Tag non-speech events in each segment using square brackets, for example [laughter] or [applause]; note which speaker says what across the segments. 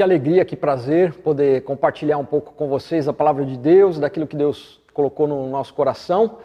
Speaker 1: Que alegria, que prazer poder compartilhar um pouco com vocês a palavra de Deus, daquilo que Deus colocou no nosso coração.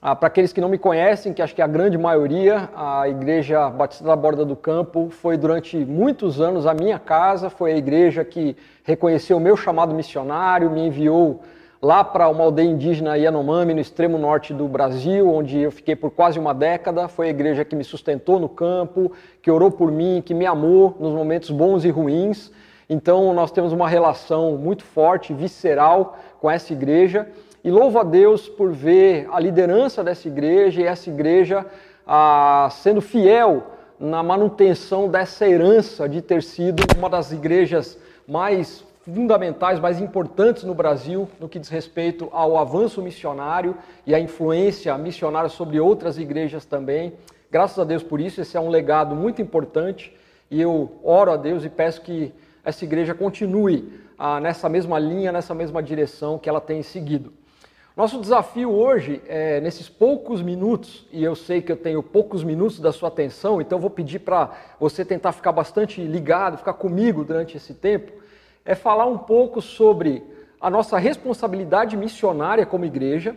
Speaker 1: Ah, Para aqueles que não me conhecem, que acho que é a grande maioria, a Igreja Batista da Borda do Campo foi durante muitos anos a minha casa, foi a igreja que reconheceu o meu chamado missionário, me enviou lá para uma aldeia indígena Yanomami, no extremo norte do Brasil, onde eu fiquei por quase uma década. Foi a igreja que me sustentou no campo, que orou por mim, que me amou nos momentos bons e ruins. Então, nós temos uma relação muito forte, visceral com essa igreja. E louvo a Deus por ver a liderança dessa igreja e essa igreja ah, sendo fiel na manutenção dessa herança de ter sido uma das igrejas mais fundamentais, mais importantes no Brasil no que diz respeito ao avanço missionário e à influência missionária sobre outras igrejas também. Graças a Deus por isso, esse é um legado muito importante e eu oro a Deus e peço que essa igreja continue ah, nessa mesma linha, nessa mesma direção que ela tem seguido. Nosso desafio hoje, é, nesses poucos minutos, e eu sei que eu tenho poucos minutos da sua atenção, então vou pedir para você tentar ficar bastante ligado, ficar comigo durante esse tempo, é falar um pouco sobre a nossa responsabilidade missionária como igreja,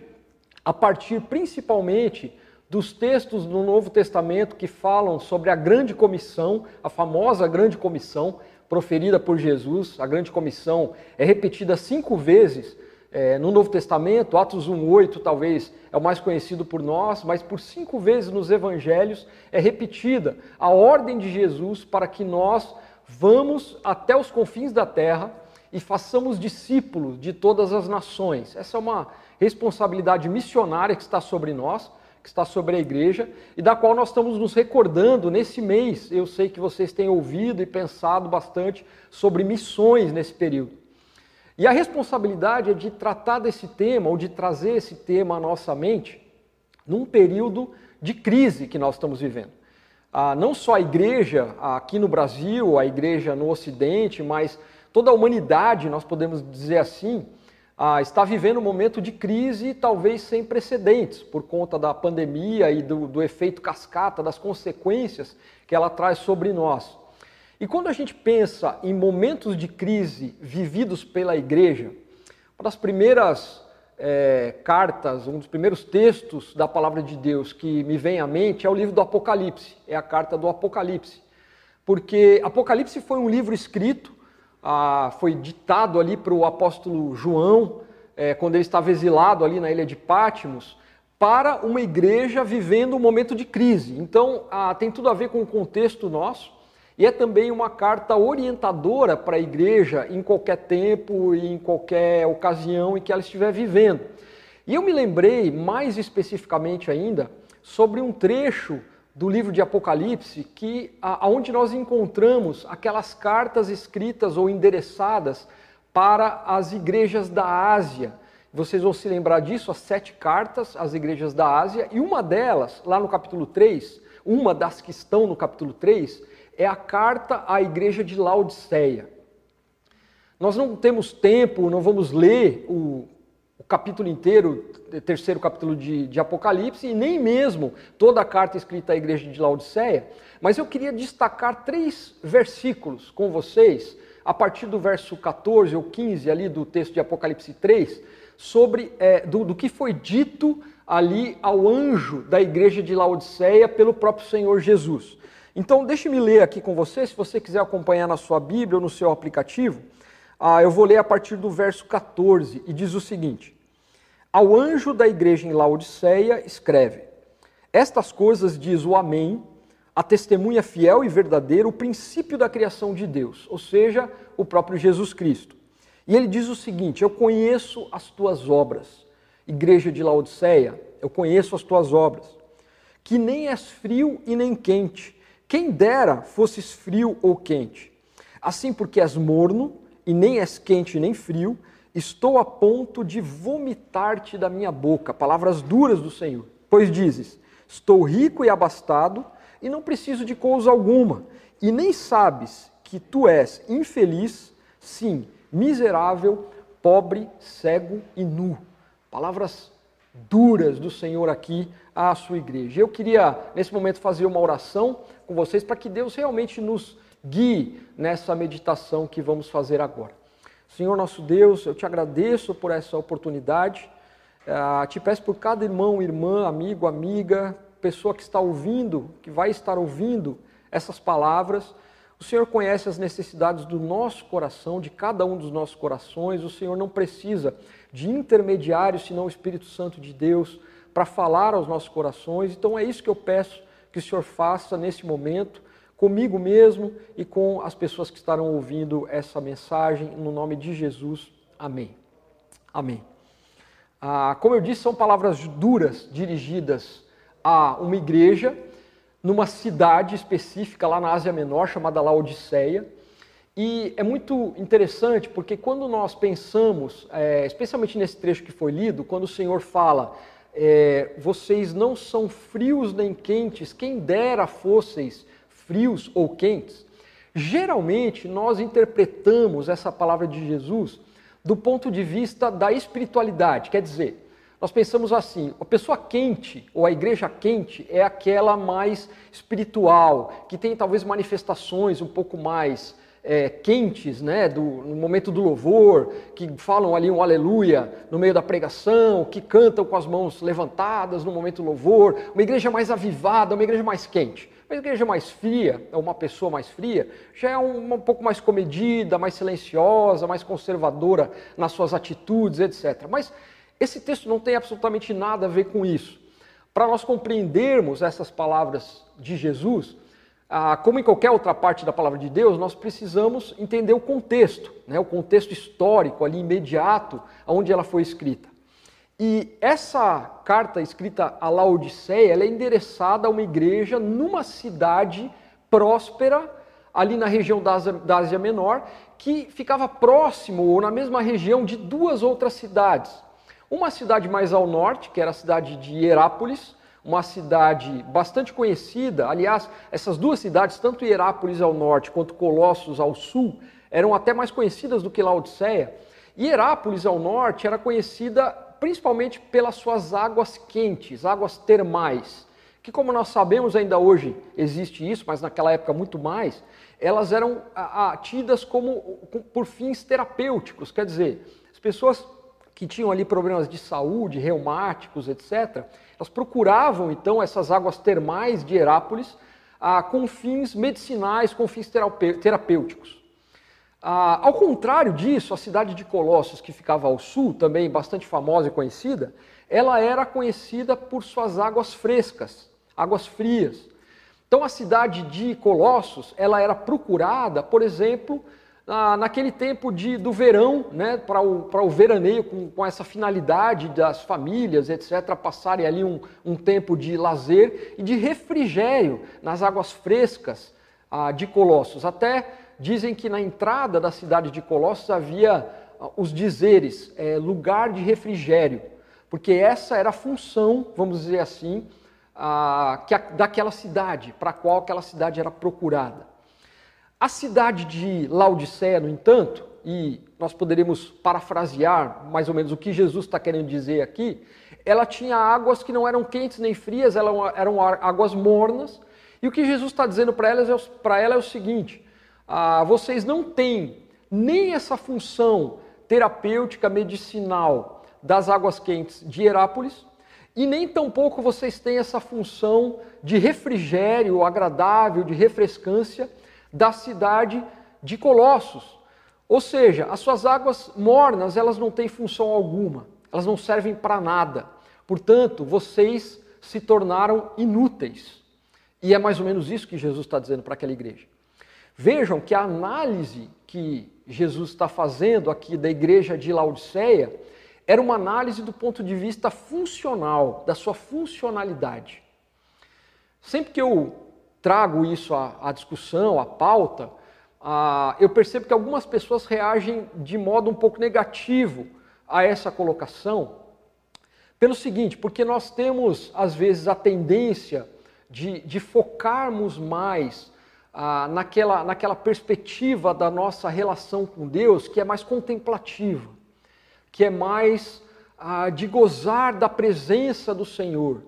Speaker 1: a partir principalmente dos textos do Novo Testamento que falam sobre a grande comissão, a famosa grande comissão proferida por Jesus. A grande comissão é repetida cinco vezes é, no Novo Testamento, Atos 1,8 talvez é o mais conhecido por nós, mas por cinco vezes nos evangelhos é repetida a ordem de Jesus para que nós vamos até os confins da terra e façamos discípulos de todas as nações. Essa é uma responsabilidade missionária que está sobre nós, que está sobre a igreja e da qual nós estamos nos recordando nesse mês. Eu sei que vocês têm ouvido e pensado bastante sobre missões nesse período. E a responsabilidade é de tratar desse tema ou de trazer esse tema à nossa mente num período de crise que nós estamos vivendo ah, não só a igreja aqui no Brasil, a igreja no Ocidente, mas toda a humanidade, nós podemos dizer assim, ah, está vivendo um momento de crise talvez sem precedentes, por conta da pandemia e do, do efeito cascata, das consequências que ela traz sobre nós. E quando a gente pensa em momentos de crise vividos pela igreja, uma das primeiras é, cartas, um dos primeiros textos da palavra de Deus que me vem à mente é o livro do Apocalipse, é a carta do Apocalipse. Porque Apocalipse foi um livro escrito, ah, foi ditado ali para o apóstolo João, é, quando ele estava exilado ali na ilha de Pátimos, para uma igreja vivendo um momento de crise. Então, ah, tem tudo a ver com o contexto nosso. E é também uma carta orientadora para a igreja em qualquer tempo e em qualquer ocasião em que ela estiver vivendo. E eu me lembrei, mais especificamente ainda, sobre um trecho do livro de Apocalipse, que aonde nós encontramos aquelas cartas escritas ou endereçadas para as igrejas da Ásia. Vocês vão se lembrar disso, as sete cartas às igrejas da Ásia, e uma delas, lá no capítulo 3, uma das que estão no capítulo 3, é a carta à igreja de Laodiceia. Nós não temos tempo, não vamos ler o, capítulo inteiro, o terceiro capítulo de, de, Apocalipse, e nem mesmo toda a carta escrita à igreja de Laodiceia, mas eu queria destacar três versículos com vocês, a partir do verso 14 ou 15 ali do texto de Apocalipse 3, sobre é, do, do que foi dito ali ao anjo da igreja de Laodiceia pelo próprio Senhor Jesus. Então, deixe-me ler aqui com você, se você quiser acompanhar na sua Bíblia ou no seu aplicativo, ah, eu vou ler a partir do verso 14 e diz o seguinte: Ao anjo da igreja em Laodiceia, escreve: Estas coisas diz o Amém, a testemunha fiel e verdadeira, o princípio da criação de Deus, ou seja, o próprio Jesus Cristo. E ele diz o seguinte: Eu conheço as tuas obras, igreja de Laodiceia, eu conheço as tuas obras, que nem és frio e nem quente. Quem dera fosses frio ou quente. Assim, porque és morno, e nem és quente nem frio, estou a ponto de vomitar-te da minha boca. Palavras duras do Senhor. Pois dizes: Estou rico e abastado, e não preciso de coisa alguma, e nem sabes que tu és infeliz, sim, miserável, pobre, cego e nu. Palavras duras do Senhor aqui à sua igreja. Eu queria, nesse momento, fazer uma oração com vocês para que Deus realmente nos guie nessa meditação que vamos fazer agora. Senhor nosso Deus, eu te agradeço por essa oportunidade. Uh, te peço por cada irmão, irmã, amigo, amiga, pessoa que está ouvindo, que vai estar ouvindo essas palavras. O Senhor conhece as necessidades do nosso coração, de cada um dos nossos corações. O Senhor não precisa de intermediário senão o Espírito Santo de Deus para falar aos nossos corações. Então é isso que eu peço que o Senhor faça nesse momento comigo mesmo e com as pessoas que estarão ouvindo essa mensagem, no nome de Jesus. Amém. Amém. Ah, como eu disse, são palavras duras dirigidas a uma igreja numa cidade específica lá na Ásia Menor, chamada Laodiceia. E é muito interessante porque quando nós pensamos, é, especialmente nesse trecho que foi lido, quando o Senhor fala, é, vocês não são frios nem quentes, quem dera fosseis frios ou quentes, geralmente nós interpretamos essa palavra de Jesus do ponto de vista da espiritualidade. Quer dizer, nós pensamos assim: a pessoa quente ou a igreja quente é aquela mais espiritual, que tem talvez manifestações um pouco mais é, quentes, né, do, no momento do louvor, que falam ali um aleluia no meio da pregação, que cantam com as mãos levantadas no momento do louvor, uma igreja mais avivada, uma igreja mais quente. Uma igreja mais fria, uma pessoa mais fria, já é um, um pouco mais comedida, mais silenciosa, mais conservadora nas suas atitudes, etc. Mas esse texto não tem absolutamente nada a ver com isso. Para nós compreendermos essas palavras de Jesus, ah, como em qualquer outra parte da palavra de Deus, nós precisamos entender o contexto, né, o contexto histórico ali imediato onde ela foi escrita. E essa carta escrita a Laodiceia, ela é endereçada a uma igreja numa cidade próspera, ali na região da Ásia, da Ásia Menor, que ficava próximo ou na mesma região de duas outras cidades. Uma cidade mais ao norte, que era a cidade de Hierápolis, uma cidade bastante conhecida. Aliás, essas duas cidades, tanto Hierápolis ao norte quanto Colossos ao sul, eram até mais conhecidas do que Laodiceia. Hierápolis ao norte era conhecida principalmente pelas suas águas quentes, águas termais, que como nós sabemos ainda hoje existe isso, mas naquela época muito mais, elas eram tidas como por fins terapêuticos, quer dizer, as pessoas que tinham ali problemas de saúde, reumáticos, etc., elas procuravam então essas águas termais de Herápolis ah, com fins medicinais, com fins terapêuticos. Ah, ao contrário disso, a cidade de Colossos, que ficava ao sul, também bastante famosa e conhecida, ela era conhecida por suas águas frescas, águas frias. Então a cidade de Colossos, ela era procurada, por exemplo, naquele tempo de, do verão, né, para o, o veraneio, com, com, essa finalidade das famílias, etc., passarem ali um, um tempo de lazer e de refrigério nas águas frescas ah, de Colossos. Até dizem que na entrada da cidade de Colossos havia ah, os dizeres, é, lugar de refrigério, porque essa era a função, vamos dizer assim, a, que a, daquela cidade, para qual aquela cidade era procurada. A cidade de Laodiceia, no entanto, e nós poderíamos parafrasear mais ou menos o que Jesus está querendo dizer aqui, ela tinha águas que não eram quentes nem frias, eram águas mornas, e o que Jesus está dizendo para ela, é, ela é o seguinte: ah, vocês não têm nem essa função terapêutica medicinal das águas quentes de Herápolis, e nem tampouco vocês têm essa função de refrigério agradável, de refrescância da cidade de Colossos. Ou seja, as suas águas mornas, elas não têm função alguma, elas não servem para nada. Portanto, vocês se tornaram inúteis. E é mais ou menos isso que Jesus está dizendo para aquela igreja. Vejam que a análise que Jesus está fazendo aqui da igreja de Laodiceia era uma análise do ponto de vista funcional, da sua funcionalidade. Sempre que eu trago isso à, à discussão, à pauta, ah, eu percebo que algumas pessoas reagem de modo um pouco negativo a essa colocação, pelo seguinte, porque nós temos, às vezes, a tendência de, de focarmos mais ah, naquela, naquela perspectiva da nossa relação com Deus que é mais contemplativa, que é mais ah, de gozar da presença do Senhor,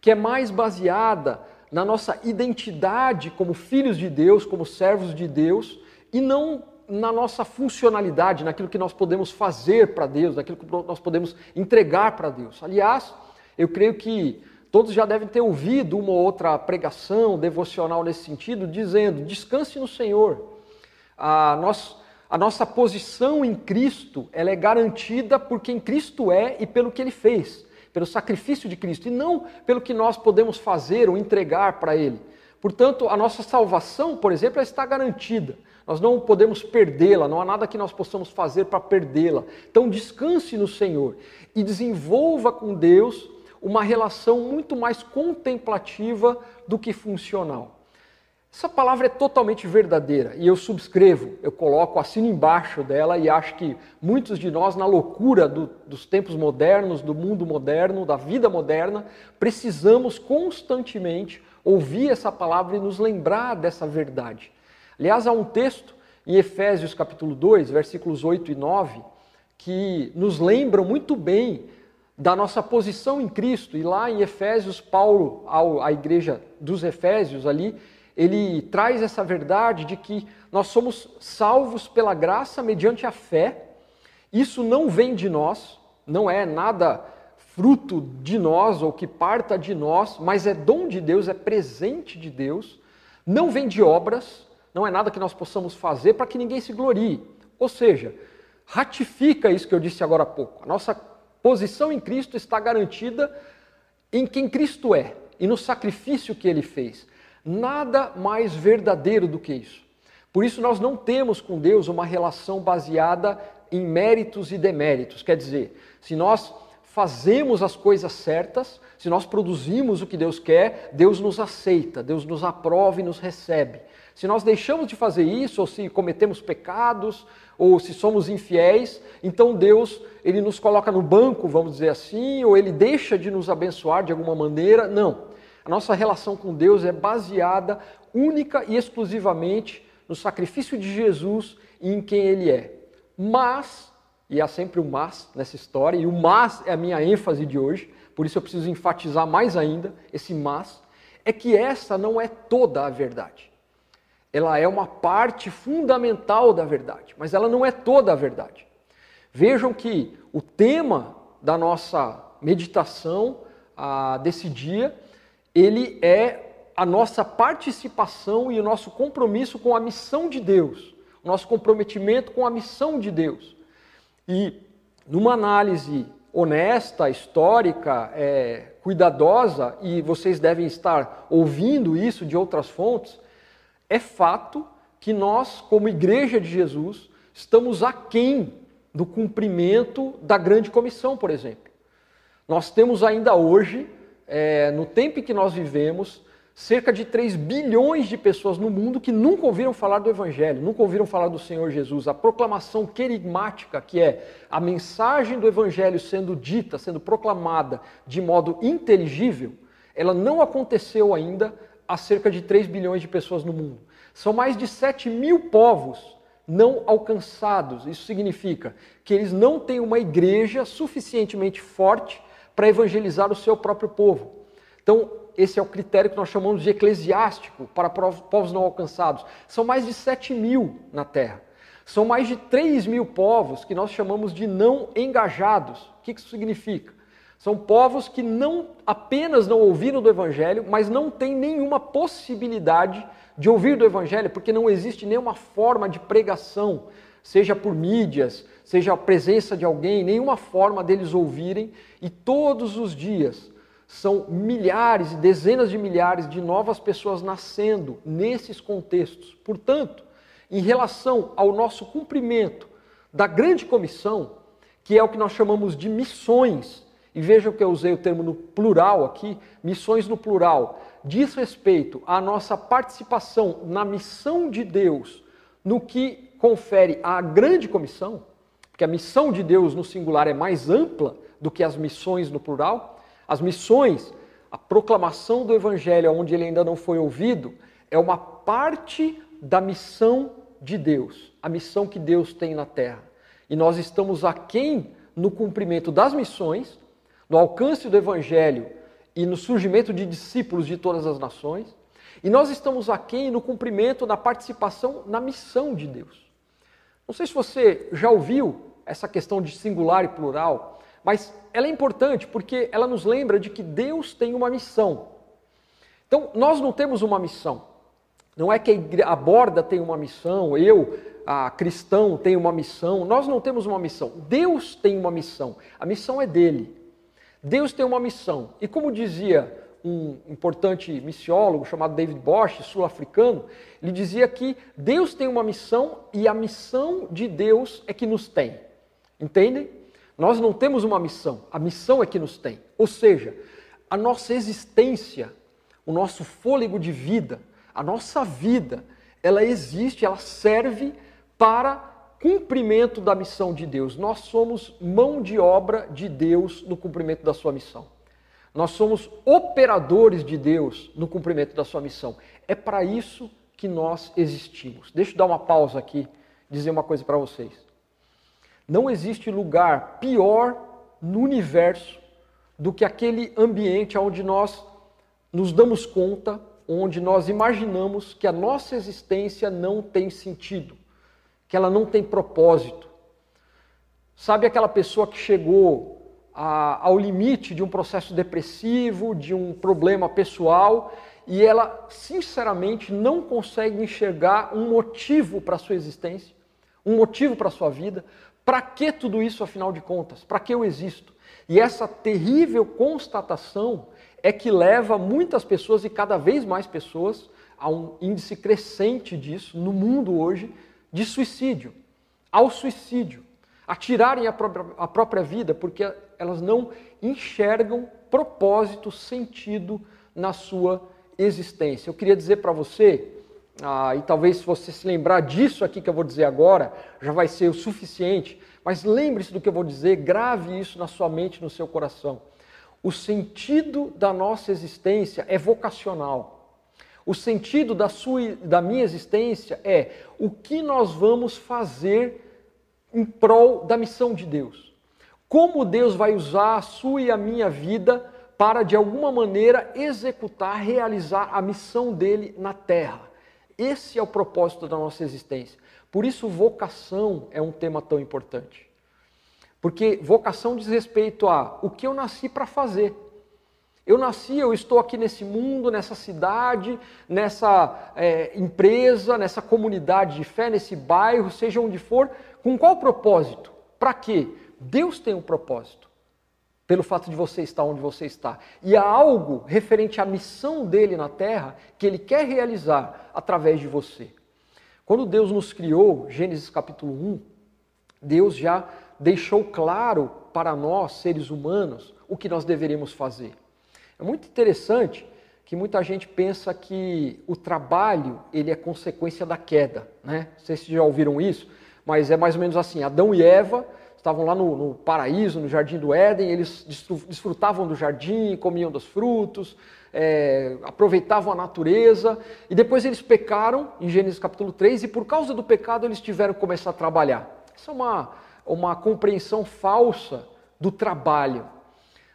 Speaker 1: que é mais baseada na nossa identidade como filhos de Deus, como servos de Deus, e não na nossa funcionalidade, naquilo que nós podemos fazer para Deus, naquilo que nós podemos entregar para Deus. Aliás, eu creio que todos já devem ter ouvido uma ou outra pregação devocional nesse sentido, dizendo: descanse no Senhor. A, nós, a nossa posição em Cristo ela é garantida por quem Cristo é e pelo que Ele fez, pelo sacrifício de Cristo, e não pelo que nós podemos fazer ou entregar para Ele. Portanto, a nossa salvação, por exemplo, está garantida. Nós não podemos perdê-la, não há nada que nós possamos fazer para perdê-la. Então descanse no Senhor e desenvolva com Deus uma relação muito mais contemplativa do que funcional. Essa palavra é totalmente verdadeira e eu subscrevo, eu coloco, assino embaixo dela e acho que muitos de nós, na loucura do, dos tempos modernos, do mundo moderno, da vida moderna, precisamos constantemente ouvir essa palavra e nos lembrar dessa verdade. Aliás, há um texto em Efésios capítulo 2, versículos 8 e 9, que nos lembram muito bem da nossa posição em Cristo. E lá em Efésios, Paulo, à igreja dos Efésios ali, ele traz essa verdade de que nós somos salvos pela graça mediante a fé. Isso não vem de nós, não é nada fruto de nós ou que parta de nós, mas é dom de Deus, é presente de Deus, não vem de obras, não é nada que nós possamos fazer para que ninguém se glorie. Ou seja, ratifica isso que eu disse agora há pouco. A nossa posição em Cristo está garantida em quem Cristo é e no sacrifício que ele fez. Nada mais verdadeiro do que isso. Por isso, nós não temos com Deus uma relação baseada em méritos e deméritos. Quer dizer, se nós fazemos as coisas certas, se nós produzimos o que Deus quer, Deus nos aceita, Deus nos aprova e nos recebe. Se nós deixamos de fazer isso, ou se cometemos pecados, ou se somos infiéis, então Deus ele nos coloca no banco, vamos dizer assim, ou ele deixa de nos abençoar de alguma maneira. Não. A nossa relação com Deus é baseada única e exclusivamente no sacrifício de Jesus e em quem ele é. Mas, e há sempre um mas nessa história, e o mas é a minha ênfase de hoje, por isso eu preciso enfatizar mais ainda esse mas, é que essa não é toda a verdade ela é uma parte fundamental da verdade, mas ela não é toda a verdade. Vejam que o tema da nossa meditação ah, desse dia, ele é a nossa participação e o nosso compromisso com a missão de Deus, o nosso comprometimento com a missão de Deus. E numa análise honesta, histórica, é, cuidadosa, e vocês devem estar ouvindo isso de outras fontes, é fato que nós, como Igreja de Jesus, estamos aquém do cumprimento da grande comissão, por exemplo. Nós temos ainda hoje, é, no tempo em que nós vivemos, cerca de 3 bilhões de pessoas no mundo que nunca ouviram falar do Evangelho, nunca ouviram falar do Senhor Jesus. A proclamação querigmática, que é a mensagem do Evangelho sendo dita, sendo proclamada de modo inteligível, ela não aconteceu ainda a cerca de 3 bilhões de pessoas no mundo. São mais de 7 mil povos não alcançados. Isso significa que eles não têm uma igreja suficientemente forte para evangelizar o seu próprio povo. Então, esse é o critério que nós chamamos de eclesiástico para povos não alcançados. São mais de 7 mil na Terra. São mais de 3 mil povos que nós chamamos de não engajados. O que isso significa? São povos que não apenas não ouviram do Evangelho, mas não têm nenhuma possibilidade de ouvir do Evangelho, porque não existe nenhuma forma de pregação, seja por mídias, seja a presença de alguém, nenhuma forma deles ouvirem, e todos os dias são milhares e dezenas de milhares de novas pessoas nascendo nesses contextos. Portanto, em relação ao nosso cumprimento da grande comissão, que é o que nós chamamos de missões, e vejam que eu usei o termo no plural aqui, missões no plural, diz respeito à nossa participação na missão de Deus, no que confere à grande comissão, porque a missão de Deus no singular é mais ampla do que as missões no plural. As missões, a proclamação do evangelho onde ele ainda não foi ouvido, é uma parte da missão de Deus, a missão que Deus tem na terra. E nós estamos aquém no cumprimento das missões, no alcance do evangelho e no surgimento de discípulos de todas as nações. E nós estamos aqui no cumprimento da participação na missão de Deus. Não sei se você já ouviu essa questão de singular e plural, mas ela é importante porque ela nos lembra de que Deus tem uma missão. Então, nós não temos uma missão. Não é que a borda tem uma missão, eu, a cristão, tenho uma missão. Nós não temos uma missão. Deus tem uma missão. A missão é dele. Deus tem uma missão. E como dizia um importante missiólogo chamado David Bosch, sul-africano, ele dizia que Deus tem uma missão e a missão de Deus é que nos tem. Entendem? Nós não temos uma missão, a missão é que nos tem. Ou seja, a nossa existência, o nosso fôlego de vida, a nossa vida, ela existe, ela serve para cumprimento da missão de Deus. Nós somos mão de obra de Deus no cumprimento da sua missão. Nós somos operadores de Deus no cumprimento da sua missão. É para isso que nós existimos. Deixa eu dar uma pausa aqui, dizer uma coisa para vocês. Não existe lugar pior no universo do que aquele ambiente onde nós nos damos conta, onde nós imaginamos que a nossa existência não tem sentido, que ela não tem propósito. Sabe aquela pessoa que chegou a, ao limite de um processo depressivo, de um problema pessoal, e ela sinceramente não consegue enxergar um motivo para a sua existência, um motivo para a sua vida, para que tudo isso, afinal de contas? Para que eu existo? E essa terrível constatação é que leva muitas pessoas e cada vez mais pessoas a um índice crescente disso no mundo hoje de suicídio, ao suicídio, a tirarem a própria, a própria vida porque elas não enxergam propósito, sentido na sua existência. Eu queria dizer para você ah, e talvez se você se lembrar disso aqui que eu vou dizer agora, já vai ser o suficiente, mas lembre-se do que eu vou dizer, grave isso na sua mente, no seu coração. O sentido da nossa existência é vocacional. O sentido da, sua, da minha existência é o que nós vamos fazer em prol da missão de Deus. Como Deus vai usar a sua e a minha vida para, de alguma maneira, executar, realizar a missão dele na terra. Esse é o propósito da nossa existência. Por isso, vocação é um tema tão importante. Porque vocação diz respeito a o que eu nasci para fazer. Eu nasci, eu estou aqui nesse mundo, nessa cidade, nessa é, empresa, nessa comunidade de fé, nesse bairro, seja onde for, com qual propósito? Para quê? Deus tem um propósito pelo fato de você estar onde você está. E há algo referente à missão dele na terra que ele quer realizar através de você. Quando Deus nos criou, Gênesis capítulo 1, Deus já deixou claro para nós, seres humanos, o que nós deveríamos fazer. É muito interessante que muita gente pensa que o trabalho ele é consequência da queda, né? Não sei se já ouviram isso, mas é mais ou menos assim: Adão e Eva estavam lá no, no, paraíso, no jardim do Éden, eles desfrutavam do jardim, comiam dos frutos, é, aproveitavam a natureza, e depois eles pecaram, em Gênesis capítulo 3, e por causa do pecado eles tiveram que começar a trabalhar. Isso é uma, uma compreensão falsa do trabalho.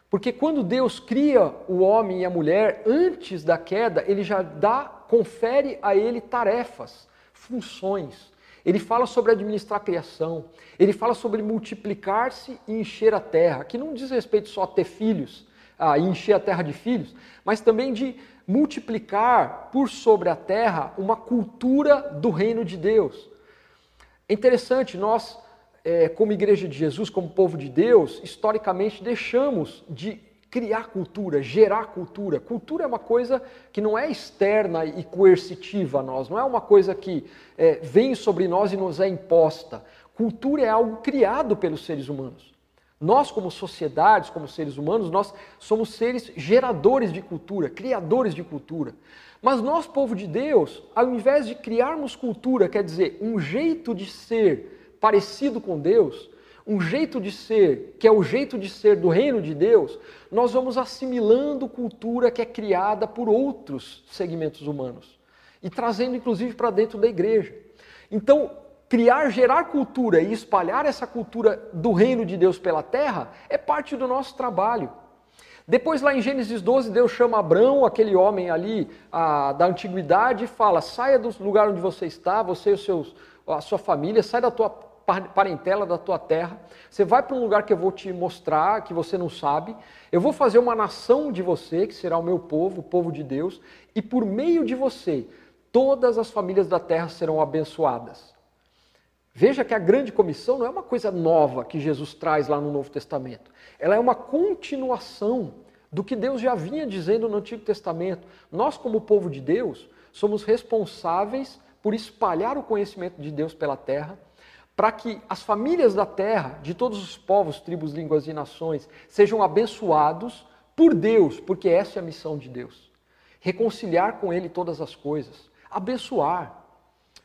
Speaker 1: Porque quando Deus cria o homem e a mulher, antes da queda, ele já dá, confere a ele tarefas, funções. Ele fala sobre administrar a criação, ele fala sobre multiplicar-se e encher a terra, que não diz respeito só a ter filhos, a encher a terra de filhos, mas também de multiplicar por sobre a terra uma cultura do reino de Deus. É interessante, nós, é, como Igreja de Jesus, como povo de Deus, historicamente deixamos de criar cultura, gerar cultura. Cultura é uma coisa que não é externa e coercitiva a nós, não é uma coisa que é, vem sobre nós e nos é imposta. Cultura é algo criado pelos seres humanos. Nós, como sociedades, como seres humanos, nós somos seres geradores de cultura, criadores de cultura. Mas nós, povo de Deus, ao invés de criarmos cultura, quer dizer, um jeito de ser parecido com Deus, um jeito de ser, que é o jeito de ser do reino de Deus, nós vamos assimilando cultura que é criada por outros segmentos humanos e trazendo inclusive para dentro da igreja. Então, criar, gerar cultura e espalhar essa cultura do reino de Deus pela terra é parte do nosso trabalho. Depois, lá em Gênesis 12, Deus chama Abraão, aquele homem ali a, da antiguidade, e fala: saia do lugar onde você está, você e os seus, a sua família, sai da tua parentela, da tua terra. Você vai para um lugar que eu vou te mostrar, que você não sabe. Eu vou fazer uma nação de você, que será o meu povo, o povo de Deus, e por meio de você, todas as famílias da terra serão abençoadas. Veja que a grande comissão não é uma coisa nova que Jesus traz lá no Novo Testamento. Ela é uma continuação do que Deus já vinha dizendo no Antigo Testamento. Nós, como povo de Deus, somos responsáveis por espalhar o conhecimento de Deus pela terra, para que as famílias da terra, de todos os povos, tribos, línguas e nações, sejam abençoados por Deus, porque essa é a missão de Deus. Reconciliar com Ele todas as coisas, abençoar.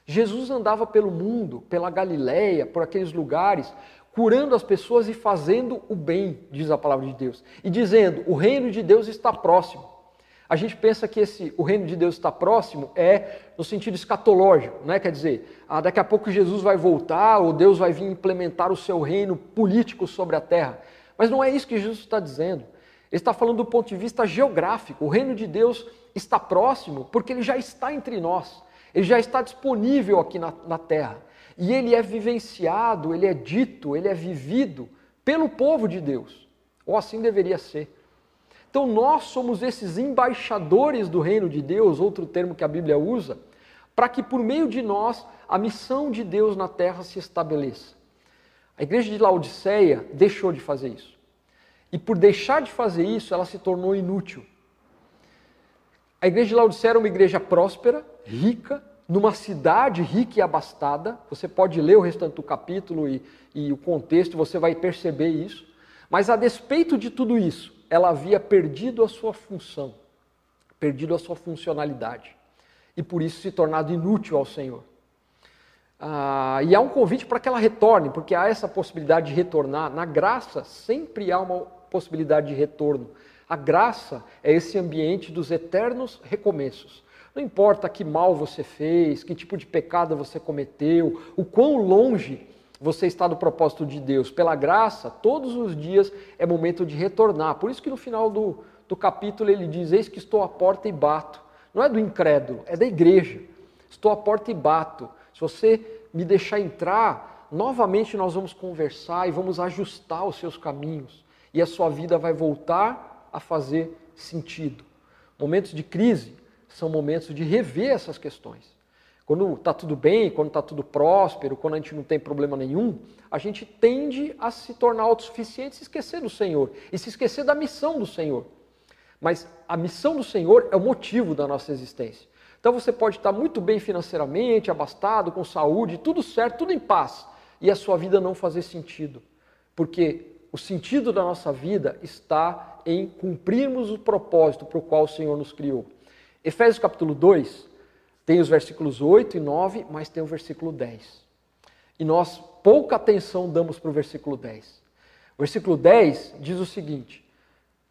Speaker 1: Jesus andava pelo mundo, pela Galileia, por aqueles lugares, curando as pessoas e fazendo o bem, diz a palavra de Deus. E dizendo: o reino de Deus está próximo. A gente pensa que esse, o reino de Deus está próximo é no sentido escatológico, né? quer dizer, ah, daqui a pouco Jesus vai voltar ou Deus vai vir implementar o seu reino político sobre a terra. Mas não é isso que Jesus está dizendo. Ele está falando do ponto de vista geográfico. O reino de Deus está próximo porque ele já está entre nós. Ele já está disponível aqui na, na terra. E ele é vivenciado, ele é dito, ele é vivido pelo povo de Deus. Ou assim deveria ser. Então nós somos esses embaixadores do reino de Deus, outro termo que a Bíblia usa, para que por meio de nós a missão de Deus na terra se estabeleça. A igreja de Laodiceia deixou de fazer isso. E por deixar de fazer isso, ela se tornou inútil. A igreja de Laodiceia era uma igreja próspera, rica, numa cidade rica e abastada. Você pode ler o restante do capítulo e, e o contexto, você vai perceber isso. Mas a despeito de tudo isso, ela havia perdido a sua função, perdido a sua funcionalidade. E por isso se tornado inútil ao Senhor. Ah, e há um convite para que ela retorne, porque há essa possibilidade de retornar. Na graça, sempre há uma possibilidade de retorno. A graça é esse ambiente dos eternos recomeços. Não importa que mal você fez, que tipo de pecado você cometeu, o quão longe você está do propósito de Deus. Pela graça, todos os dias é momento de retornar. Por isso que no final do, do capítulo ele diz: Eis que estou à porta e bato. Não é do incrédulo, é da igreja. Estou à porta e bato. Se você me deixar entrar, novamente nós vamos conversar e vamos ajustar os seus caminhos. E a sua vida vai voltar a fazer sentido. Momentos de crise, são momentos de rever essas questões. Quando está tudo bem, quando está tudo próspero, quando a gente não tem problema nenhum, a gente tende a se tornar autossuficiente e se esquecer do Senhor e se esquecer da missão do Senhor. Mas a missão do Senhor é o motivo da nossa existência. Então você pode estar muito bem financeiramente, abastado, com saúde, tudo certo, tudo em paz, e a sua vida não fazer sentido. Porque o sentido da nossa vida está em cumprirmos o propósito para o qual o Senhor nos criou. Efésios capítulo 2 tem os versículos 8 e 9, mas tem o versículo 10. E nós pouca atenção damos para o versículo 10. O versículo 10 diz o seguinte: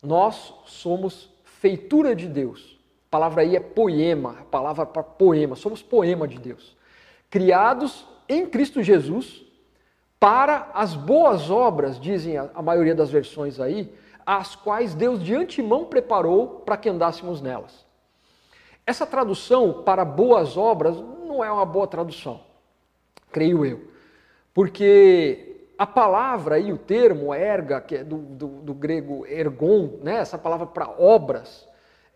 Speaker 1: Nós somos feitura de Deus. A palavra aí é poema, a palavra para poema, somos poema de Deus. Criados em Cristo Jesus para as boas obras, dizem a maioria das versões aí, as quais Deus de antemão preparou para que andássemos nelas. Essa tradução para boas obras não é uma boa tradução, creio eu, porque a palavra e o termo erga, que é do, do, do grego ergon, né, essa palavra para obras,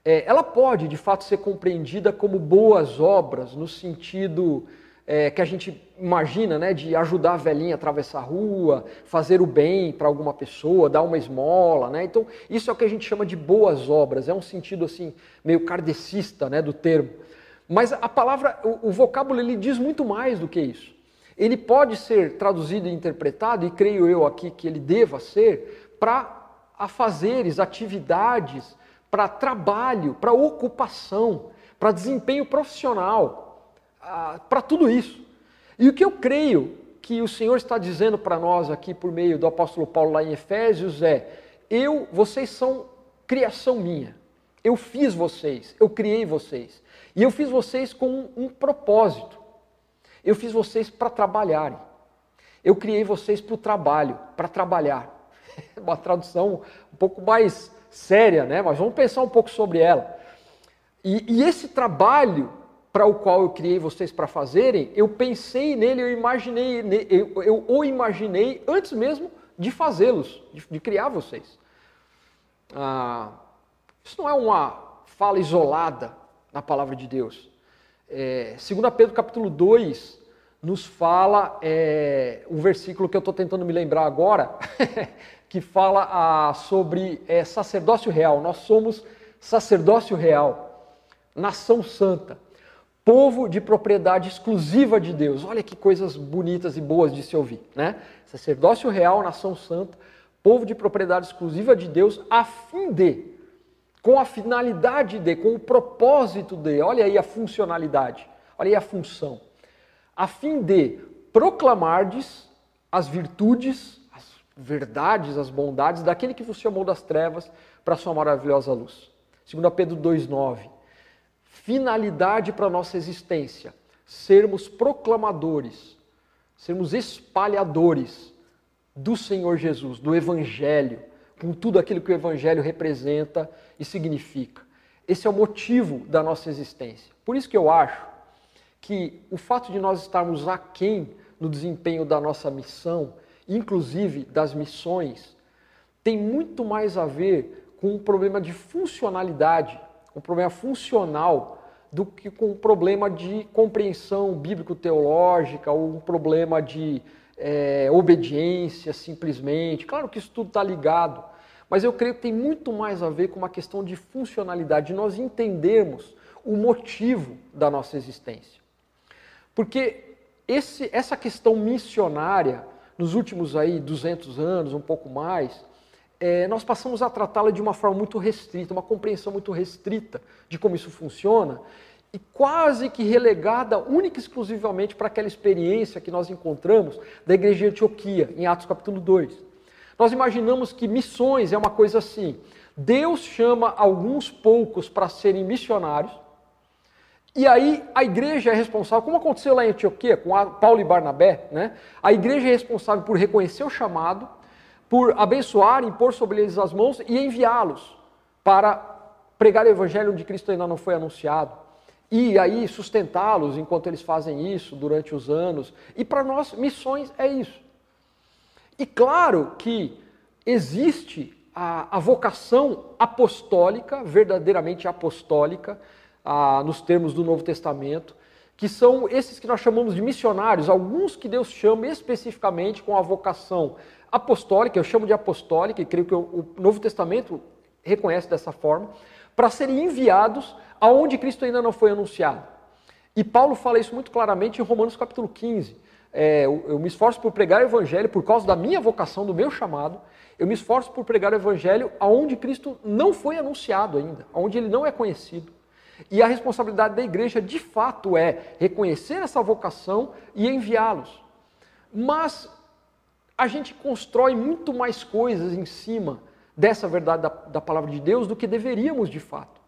Speaker 1: é, ela pode de fato ser compreendida como boas obras, no sentido é, que a gente imagina, né, de ajudar a velhinha a atravessar a rua, fazer o bem para alguma pessoa, dar uma esmola, né? Então, isso é o que a gente chama de boas obras, é um sentido assim meio kardecista, né, do termo. Mas a palavra, o, o vocábulo ele diz muito mais do que isso. Ele pode ser traduzido e interpretado, e creio eu aqui que ele deva ser, para afazeres, atividades, para trabalho, para ocupação, para desempenho profissional para tudo isso. E o que eu creio que o Senhor está dizendo para nós aqui por meio do apóstolo Paulo lá em Efésios é: eu, vocês são criação minha. Eu fiz vocês, eu criei vocês. E eu fiz vocês com um, um propósito. Eu fiz vocês para trabalharem. Eu criei vocês para o trabalho, para trabalhar. [laughs] Uma tradução um pouco mais séria, né? Mas vamos pensar um pouco sobre ela. E, e esse trabalho para o qual eu criei vocês para fazerem, eu pensei nele, eu imaginei, eu, eu o imaginei antes mesmo de fazê-los, de, de, criar vocês. Ah, isso não é uma fala isolada na palavra de Deus. É, 2 Pedro capítulo 2 nos fala é, um versículo que eu estou tentando me lembrar agora, [laughs] que fala ah, sobre é, sacerdócio real. Nós somos sacerdócio real, nação santa povo de propriedade exclusiva de Deus. Olha que coisas bonitas e boas de se ouvir, né? Sacerdócio real, nação santa, povo de propriedade exclusiva de Deus, a fim de, com a finalidade de, com o propósito de, olha aí a funcionalidade, olha aí a função, a fim de proclamardes as virtudes, as verdades, as bondades daquele que vos chamou das trevas para a sua maravilhosa luz. 2 Pedro 2,9 finalidade para a nossa existência, sermos proclamadores, sermos espalhadores do Senhor Jesus, do Evangelho, com tudo aquilo que o Evangelho representa e significa. Esse é o motivo da nossa existência. Por isso que eu acho que o fato de nós estarmos aquém no desempenho da nossa missão, inclusive das missões, tem muito mais a ver com um problema de funcionalidade um problema funcional do que com um problema de compreensão bíblico-teológica ou um problema de é, obediência simplesmente. Claro que isso tudo está ligado, mas eu creio que tem muito mais a ver com uma questão de funcionalidade, de nós entendermos o motivo da nossa existência. Porque esse, essa questão missionária, nos últimos aí 200 anos, um pouco mais, é, nós passamos a tratá-la de uma forma muito restrita, uma compreensão muito restrita de como isso funciona e quase que relegada única e exclusivamente para aquela experiência que nós encontramos da igreja de Antioquia, em Atos capítulo 2. Nós imaginamos que missões é uma coisa assim: Deus chama alguns poucos para serem missionários, e aí a igreja é responsável, como aconteceu lá em Antioquia com Paulo e Barnabé, né? A igreja é responsável por reconhecer o chamado, por abençoar, impor sobre eles as mãos e enviá-los para pregar o evangelho onde Cristo ainda não foi anunciado. E aí sustentá-los enquanto eles fazem isso durante os anos. E para nós, missões é isso. E claro que existe a, a vocação apostólica, verdadeiramente apostólica, a, nos termos do Novo Testamento, que são esses que nós chamamos de missionários, alguns que Deus chama especificamente com a vocação apostólica, eu chamo de apostólica, e creio que o Novo Testamento reconhece dessa forma, para serem enviados aonde Cristo ainda não foi anunciado. E Paulo fala isso muito claramente em Romanos capítulo 15. É, eu, eu me esforço por pregar o evangelho por causa da minha vocação, do meu chamado. Eu me esforço por pregar o evangelho aonde Cristo não foi anunciado ainda, aonde ele não é conhecido. E a responsabilidade da igreja, de fato, é reconhecer essa vocação e enviá-los. Mas a gente constrói muito mais coisas em cima dessa verdade da, da, palavra de Deus do que deveríamos de fato.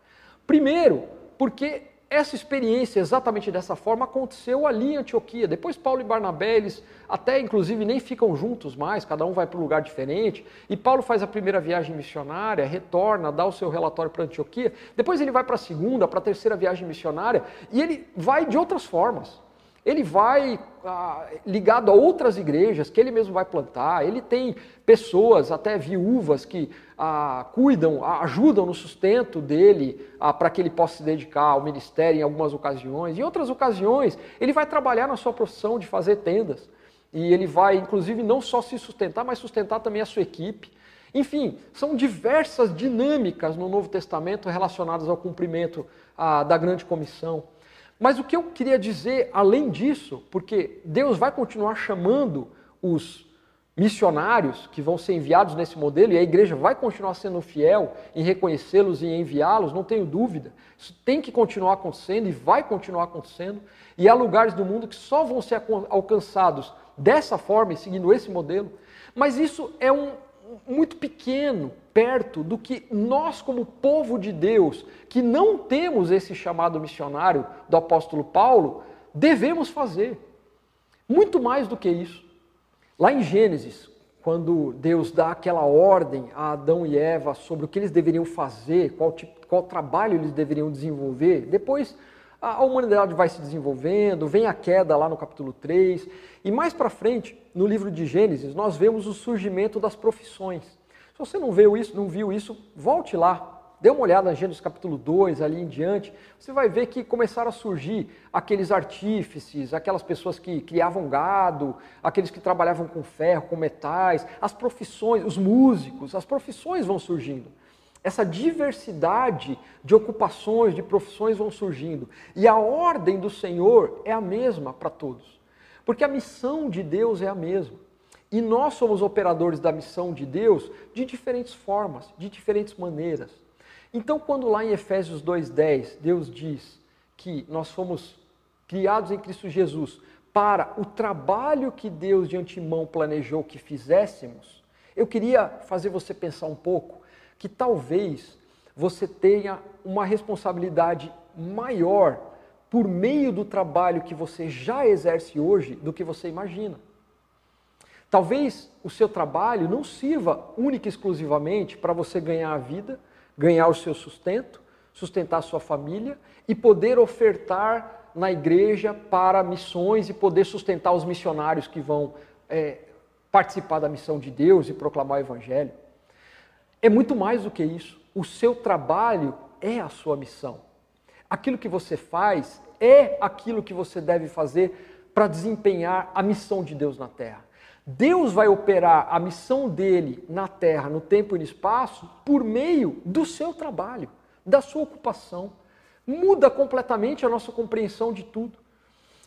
Speaker 1: Primeiro, porque essa experiência exatamente dessa forma aconteceu ali em Antioquia. Depois Paulo e Barnabé, eles até inclusive nem ficam juntos mais, cada um vai para um lugar diferente. E Paulo faz a primeira viagem missionária, retorna, dá o seu relatório para Antioquia. Depois ele vai para a segunda, para a terceira viagem missionária e ele vai de outras formas ele vai ah, ligado a outras igrejas que ele mesmo vai plantar, ele tem pessoas, até viúvas, que ah, cuidam, ajudam no sustento dele ah, para que ele possa se dedicar ao ministério em algumas ocasiões. Em outras ocasiões, ele vai trabalhar na sua profissão de fazer tendas. E ele vai, inclusive, não só se sustentar, mas sustentar também a sua equipe. Enfim, são diversas dinâmicas no Novo Testamento relacionadas ao cumprimento ah, da grande comissão. Mas o que eu queria dizer além disso, porque Deus vai continuar chamando os missionários que vão ser enviados nesse modelo e a igreja vai continuar sendo fiel em reconhecê-los e enviá-los, não tenho dúvida. Isso tem que continuar acontecendo e vai continuar acontecendo. E há lugares do mundo que só vão ser alcançados dessa forma e seguindo esse modelo. Mas isso é um, muito pequeno perto do que nós, como povo de Deus, que não temos esse chamado missionário do apóstolo Paulo, devemos fazer. Muito mais do que isso. Lá em Gênesis, quando Deus dá aquela ordem a Adão e Eva sobre o que eles deveriam fazer, qual, tipo, qual trabalho eles deveriam desenvolver, depois a humanidade vai se desenvolvendo, vem a queda lá no capítulo 3, e mais para frente, no livro de Gênesis, nós vemos o surgimento das profissões. Se você não viu isso, não viu isso, volte lá, dê uma olhada em Gênesis capítulo 2, ali em diante, você vai ver que começaram a surgir aqueles artífices, aquelas pessoas que criavam gado, aqueles que trabalhavam com ferro, com metais, as profissões, os músicos, as profissões vão surgindo essa diversidade de ocupações, de profissões vão surgindo. E a ordem do Senhor é a mesma para todos. Porque a missão de Deus é a mesma. E nós somos operadores da missão de Deus de diferentes formas, de diferentes maneiras. Então, quando lá em Efésios 2,10 Deus diz que nós fomos criados em Cristo Jesus para o trabalho que Deus de antemão planejou que fizéssemos, eu queria fazer você pensar um pouco que talvez você tenha uma responsabilidade maior por meio do trabalho que você já exerce hoje do que você imagina. Talvez o seu trabalho não sirva única e exclusivamente para você ganhar a vida, ganhar o seu sustento, sustentar a sua família e poder ofertar na igreja para missões e poder sustentar os missionários que vão é, participar da missão de Deus e proclamar o Evangelho. É muito mais do que isso. O seu trabalho é a sua missão. Aquilo que você faz é aquilo que você deve fazer para desempenhar a missão de Deus na terra. Deus vai operar a missão dele na terra, no tempo e no espaço, por meio do seu trabalho, da sua ocupação. Muda completamente a nossa compreensão de tudo.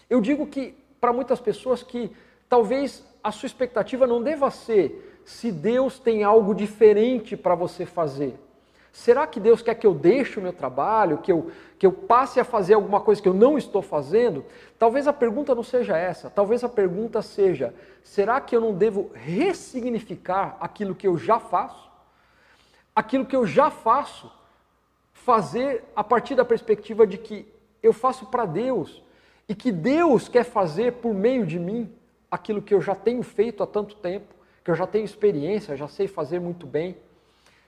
Speaker 1: Eu digo que para muitas pessoas que talvez a sua expectativa não deva ser se Deus tem algo diferente para você fazer. Será que Deus quer que eu deixe o meu trabalho, que eu, que eu passe a fazer alguma coisa que eu não estou fazendo? Talvez a pergunta não seja essa. Talvez a pergunta seja: será que eu não devo ressignificar aquilo que eu já faço? Aquilo que eu já faço, fazer a partir da perspectiva de que eu faço para Deus e que Deus quer fazer por meio de mim aquilo que eu já tenho feito há tanto tempo que eu já tenho experiência, já sei fazer muito bem.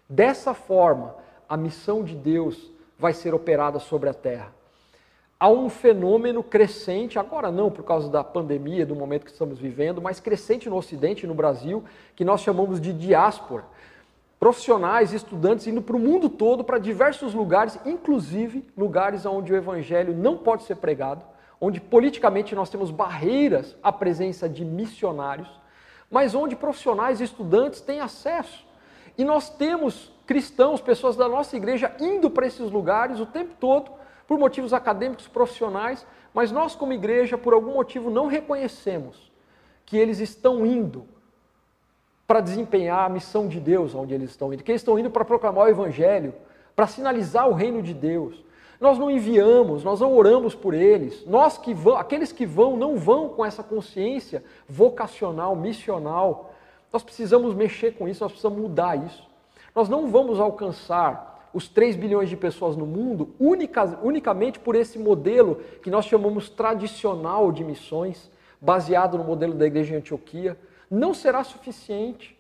Speaker 1: Dessa forma, a missão de Deus vai ser operada sobre a terra. Há um fenômeno crescente, agora não por causa da pandemia, do momento que estamos vivendo, mas crescente no Ocidente no Brasil, que nós chamamos de diáspora. Profissionais, estudantes indo para o mundo todo, para diversos lugares, inclusive lugares onde o evangelho não pode ser pregado, onde politicamente nós temos barreiras à presença de missionários mas onde profissionais e estudantes têm acesso. E nós temos cristãos, pessoas da nossa igreja indo para esses lugares o tempo todo, por motivos acadêmicos, profissionais, mas nós, como igreja, por algum motivo, não reconhecemos que eles estão indo para desempenhar a missão de Deus onde eles estão indo, que eles estão indo para proclamar o Evangelho, para sinalizar o reino de Deus. Nós não enviamos, nós não oramos por eles. Nós que vão, aqueles que vão não vão com essa consciência vocacional, missional. Nós precisamos mexer com isso, nós precisamos mudar isso. Nós não vamos alcançar os 3 bilhões de pessoas no mundo unica, unicamente por esse modelo que nós chamamos tradicional de missões, baseado no modelo da igreja de Antioquia. Não será suficiente.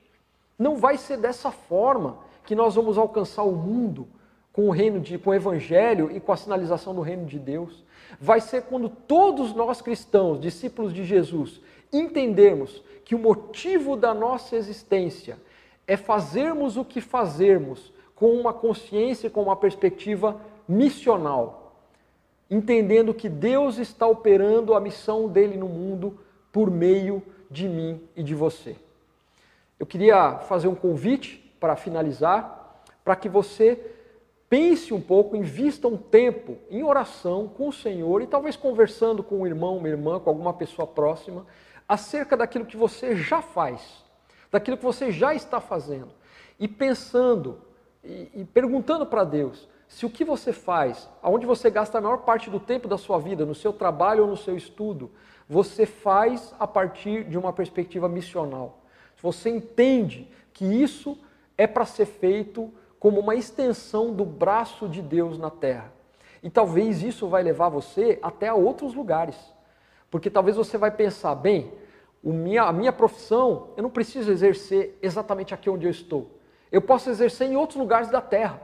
Speaker 1: Não vai ser dessa forma que nós vamos alcançar o mundo com o reino de, com o evangelho e com a sinalização do reino de Deus, vai ser quando todos nós cristãos, discípulos de Jesus, entendermos que o motivo da nossa existência é fazermos o que fazermos com uma consciência, com uma perspectiva missional, entendendo que Deus está operando a missão dele no mundo por meio de mim e de você. Eu queria fazer um convite para finalizar, para que você pense um pouco, invista um tempo em oração com o Senhor e talvez conversando com um irmão, uma irmã, com alguma pessoa próxima, acerca daquilo que você já faz, daquilo que você já está fazendo. E pensando e, e perguntando para Deus se o que você faz, aonde você gasta a maior parte do tempo da sua vida, no seu trabalho ou no seu estudo, você faz a partir de uma perspectiva missional. Se você entende que isso é para ser feito como uma extensão do braço de Deus na terra. E talvez isso vai levar você até a outros lugares. Porque talvez você vai pensar, bem, minha, a minha profissão, eu não preciso exercer exatamente aqui onde eu estou. Eu posso exercer em outros lugares da terra.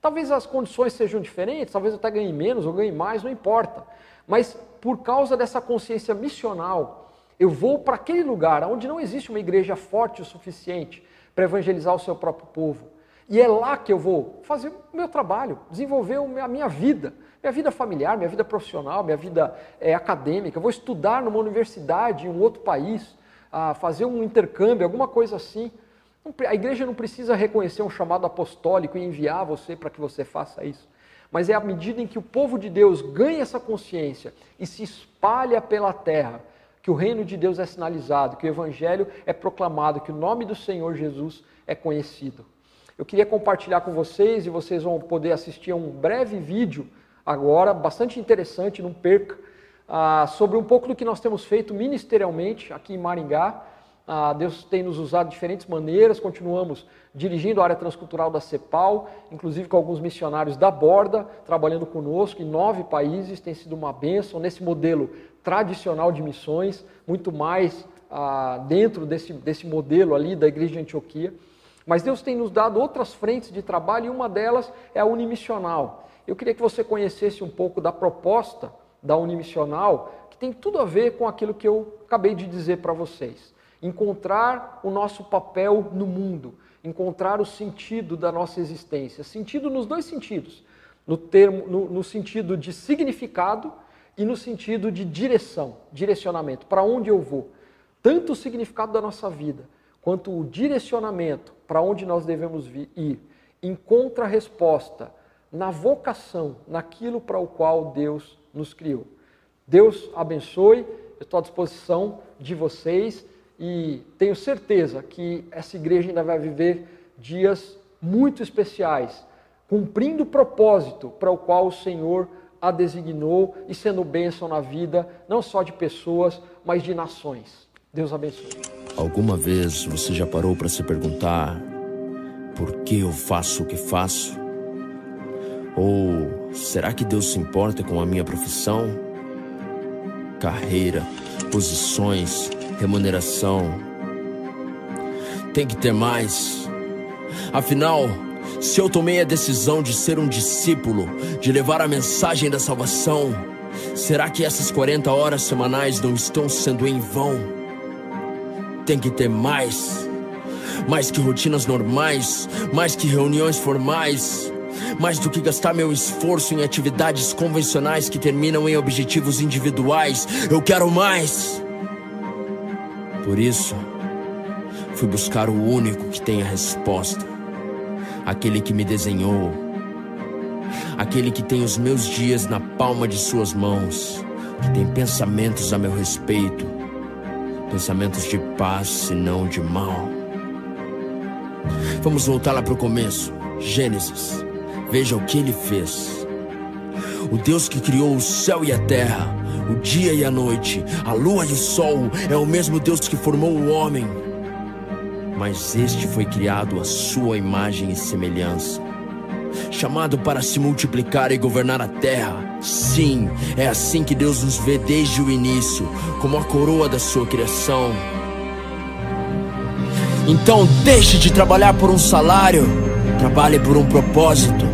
Speaker 1: Talvez as condições sejam diferentes, talvez eu até ganhe menos ou ganhe mais, não importa. Mas por causa dessa consciência missional, eu vou para aquele lugar onde não existe uma igreja forte o suficiente para evangelizar o seu próprio povo. E é lá que eu vou fazer o meu trabalho, desenvolver a minha vida, minha vida familiar, minha vida profissional, minha vida é, acadêmica. Eu vou estudar numa universidade em um outro país, a fazer um intercâmbio, alguma coisa assim. A igreja não precisa reconhecer um chamado apostólico e enviar você para que você faça isso. Mas é à medida em que o povo de Deus ganha essa consciência e se espalha pela terra, que o reino de Deus é sinalizado, que o evangelho é proclamado, que o nome do Senhor Jesus é conhecido. Eu queria compartilhar com vocês e vocês vão poder assistir a um breve vídeo agora, bastante interessante, não perca, ah, sobre um pouco do que nós temos feito ministerialmente aqui em Maringá. Ah, Deus tem nos usado de diferentes maneiras, continuamos dirigindo a área transcultural da CEPAL, inclusive com alguns missionários da Borda, trabalhando conosco em nove países, tem sido uma bênção nesse modelo tradicional de missões, muito mais ah, dentro desse, desse modelo ali da Igreja de Antioquia. Mas Deus tem nos dado outras frentes de trabalho e uma delas é a unimissional. Eu queria que você conhecesse um pouco da proposta da unimissional, que tem tudo a ver com aquilo que eu acabei de dizer para vocês. Encontrar o nosso papel no mundo, encontrar o sentido da nossa existência. Sentido nos dois sentidos, no, termo, no, no sentido de significado e no sentido de direção, direcionamento, para onde eu vou. Tanto o significado da nossa vida quanto o direcionamento para onde nós devemos ir encontra resposta na vocação, naquilo para o qual Deus nos criou. Deus abençoe, estou à disposição de vocês e tenho certeza que essa igreja ainda vai viver dias muito especiais, cumprindo o propósito para o qual o Senhor a designou e sendo bênção na vida, não só de pessoas, mas de nações. Deus abençoe.
Speaker 2: Alguma vez você já parou para se perguntar por que eu faço o que faço? Ou será que Deus se importa com a minha profissão? Carreira, posições, remuneração. Tem que ter mais. Afinal, se eu tomei a decisão de ser um discípulo, de levar a mensagem da salvação, será que essas 40 horas semanais não estão sendo em vão? Tem que ter mais. Mais que rotinas normais, mais que reuniões formais, mais do que gastar meu esforço em atividades convencionais que terminam em objetivos individuais, eu quero mais. Por isso, fui buscar o único que tem a resposta, aquele que me desenhou, aquele que tem os meus dias na palma de suas mãos, que tem pensamentos a meu respeito, pensamentos de paz e não de mal. Vamos voltar lá para o começo, Gênesis. Veja o que ele fez. O Deus que criou o céu e a terra, o dia e a noite, a lua e o sol, é o mesmo Deus que formou o homem. Mas este foi criado à sua imagem e semelhança, chamado para se multiplicar e governar a terra. Sim, é assim que Deus nos vê desde o início, como a coroa da sua criação. Então deixe de trabalhar por um salário, trabalhe por um propósito.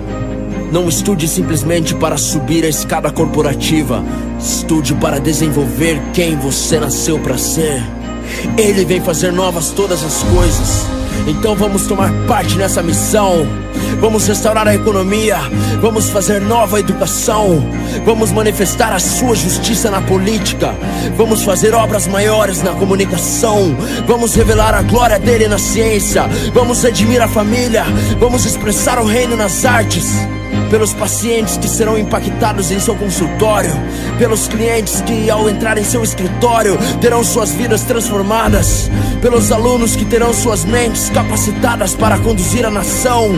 Speaker 2: Não estude simplesmente para subir a escada corporativa. Estude para desenvolver quem você nasceu para ser. Ele vem fazer novas todas as coisas. Então vamos tomar parte nessa missão. Vamos restaurar a economia. Vamos fazer nova educação. Vamos manifestar a sua justiça na política. Vamos fazer obras maiores na comunicação. Vamos revelar a glória dele na ciência. Vamos redimir a família. Vamos expressar o reino nas artes pelos pacientes que serão impactados em seu consultório, pelos clientes que, ao entrar em seu escritório, terão suas vidas transformadas, pelos alunos que terão suas mentes capacitadas para conduzir a nação.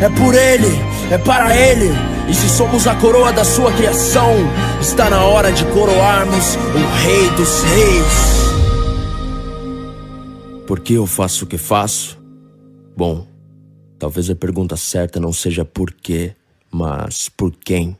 Speaker 2: É por Ele, é para Ele. E se somos a coroa da sua criação, está na hora de coroarmos o Rei dos Reis. Por que eu faço o que faço? Bom, talvez a pergunta certa não seja por quê, mas por quem?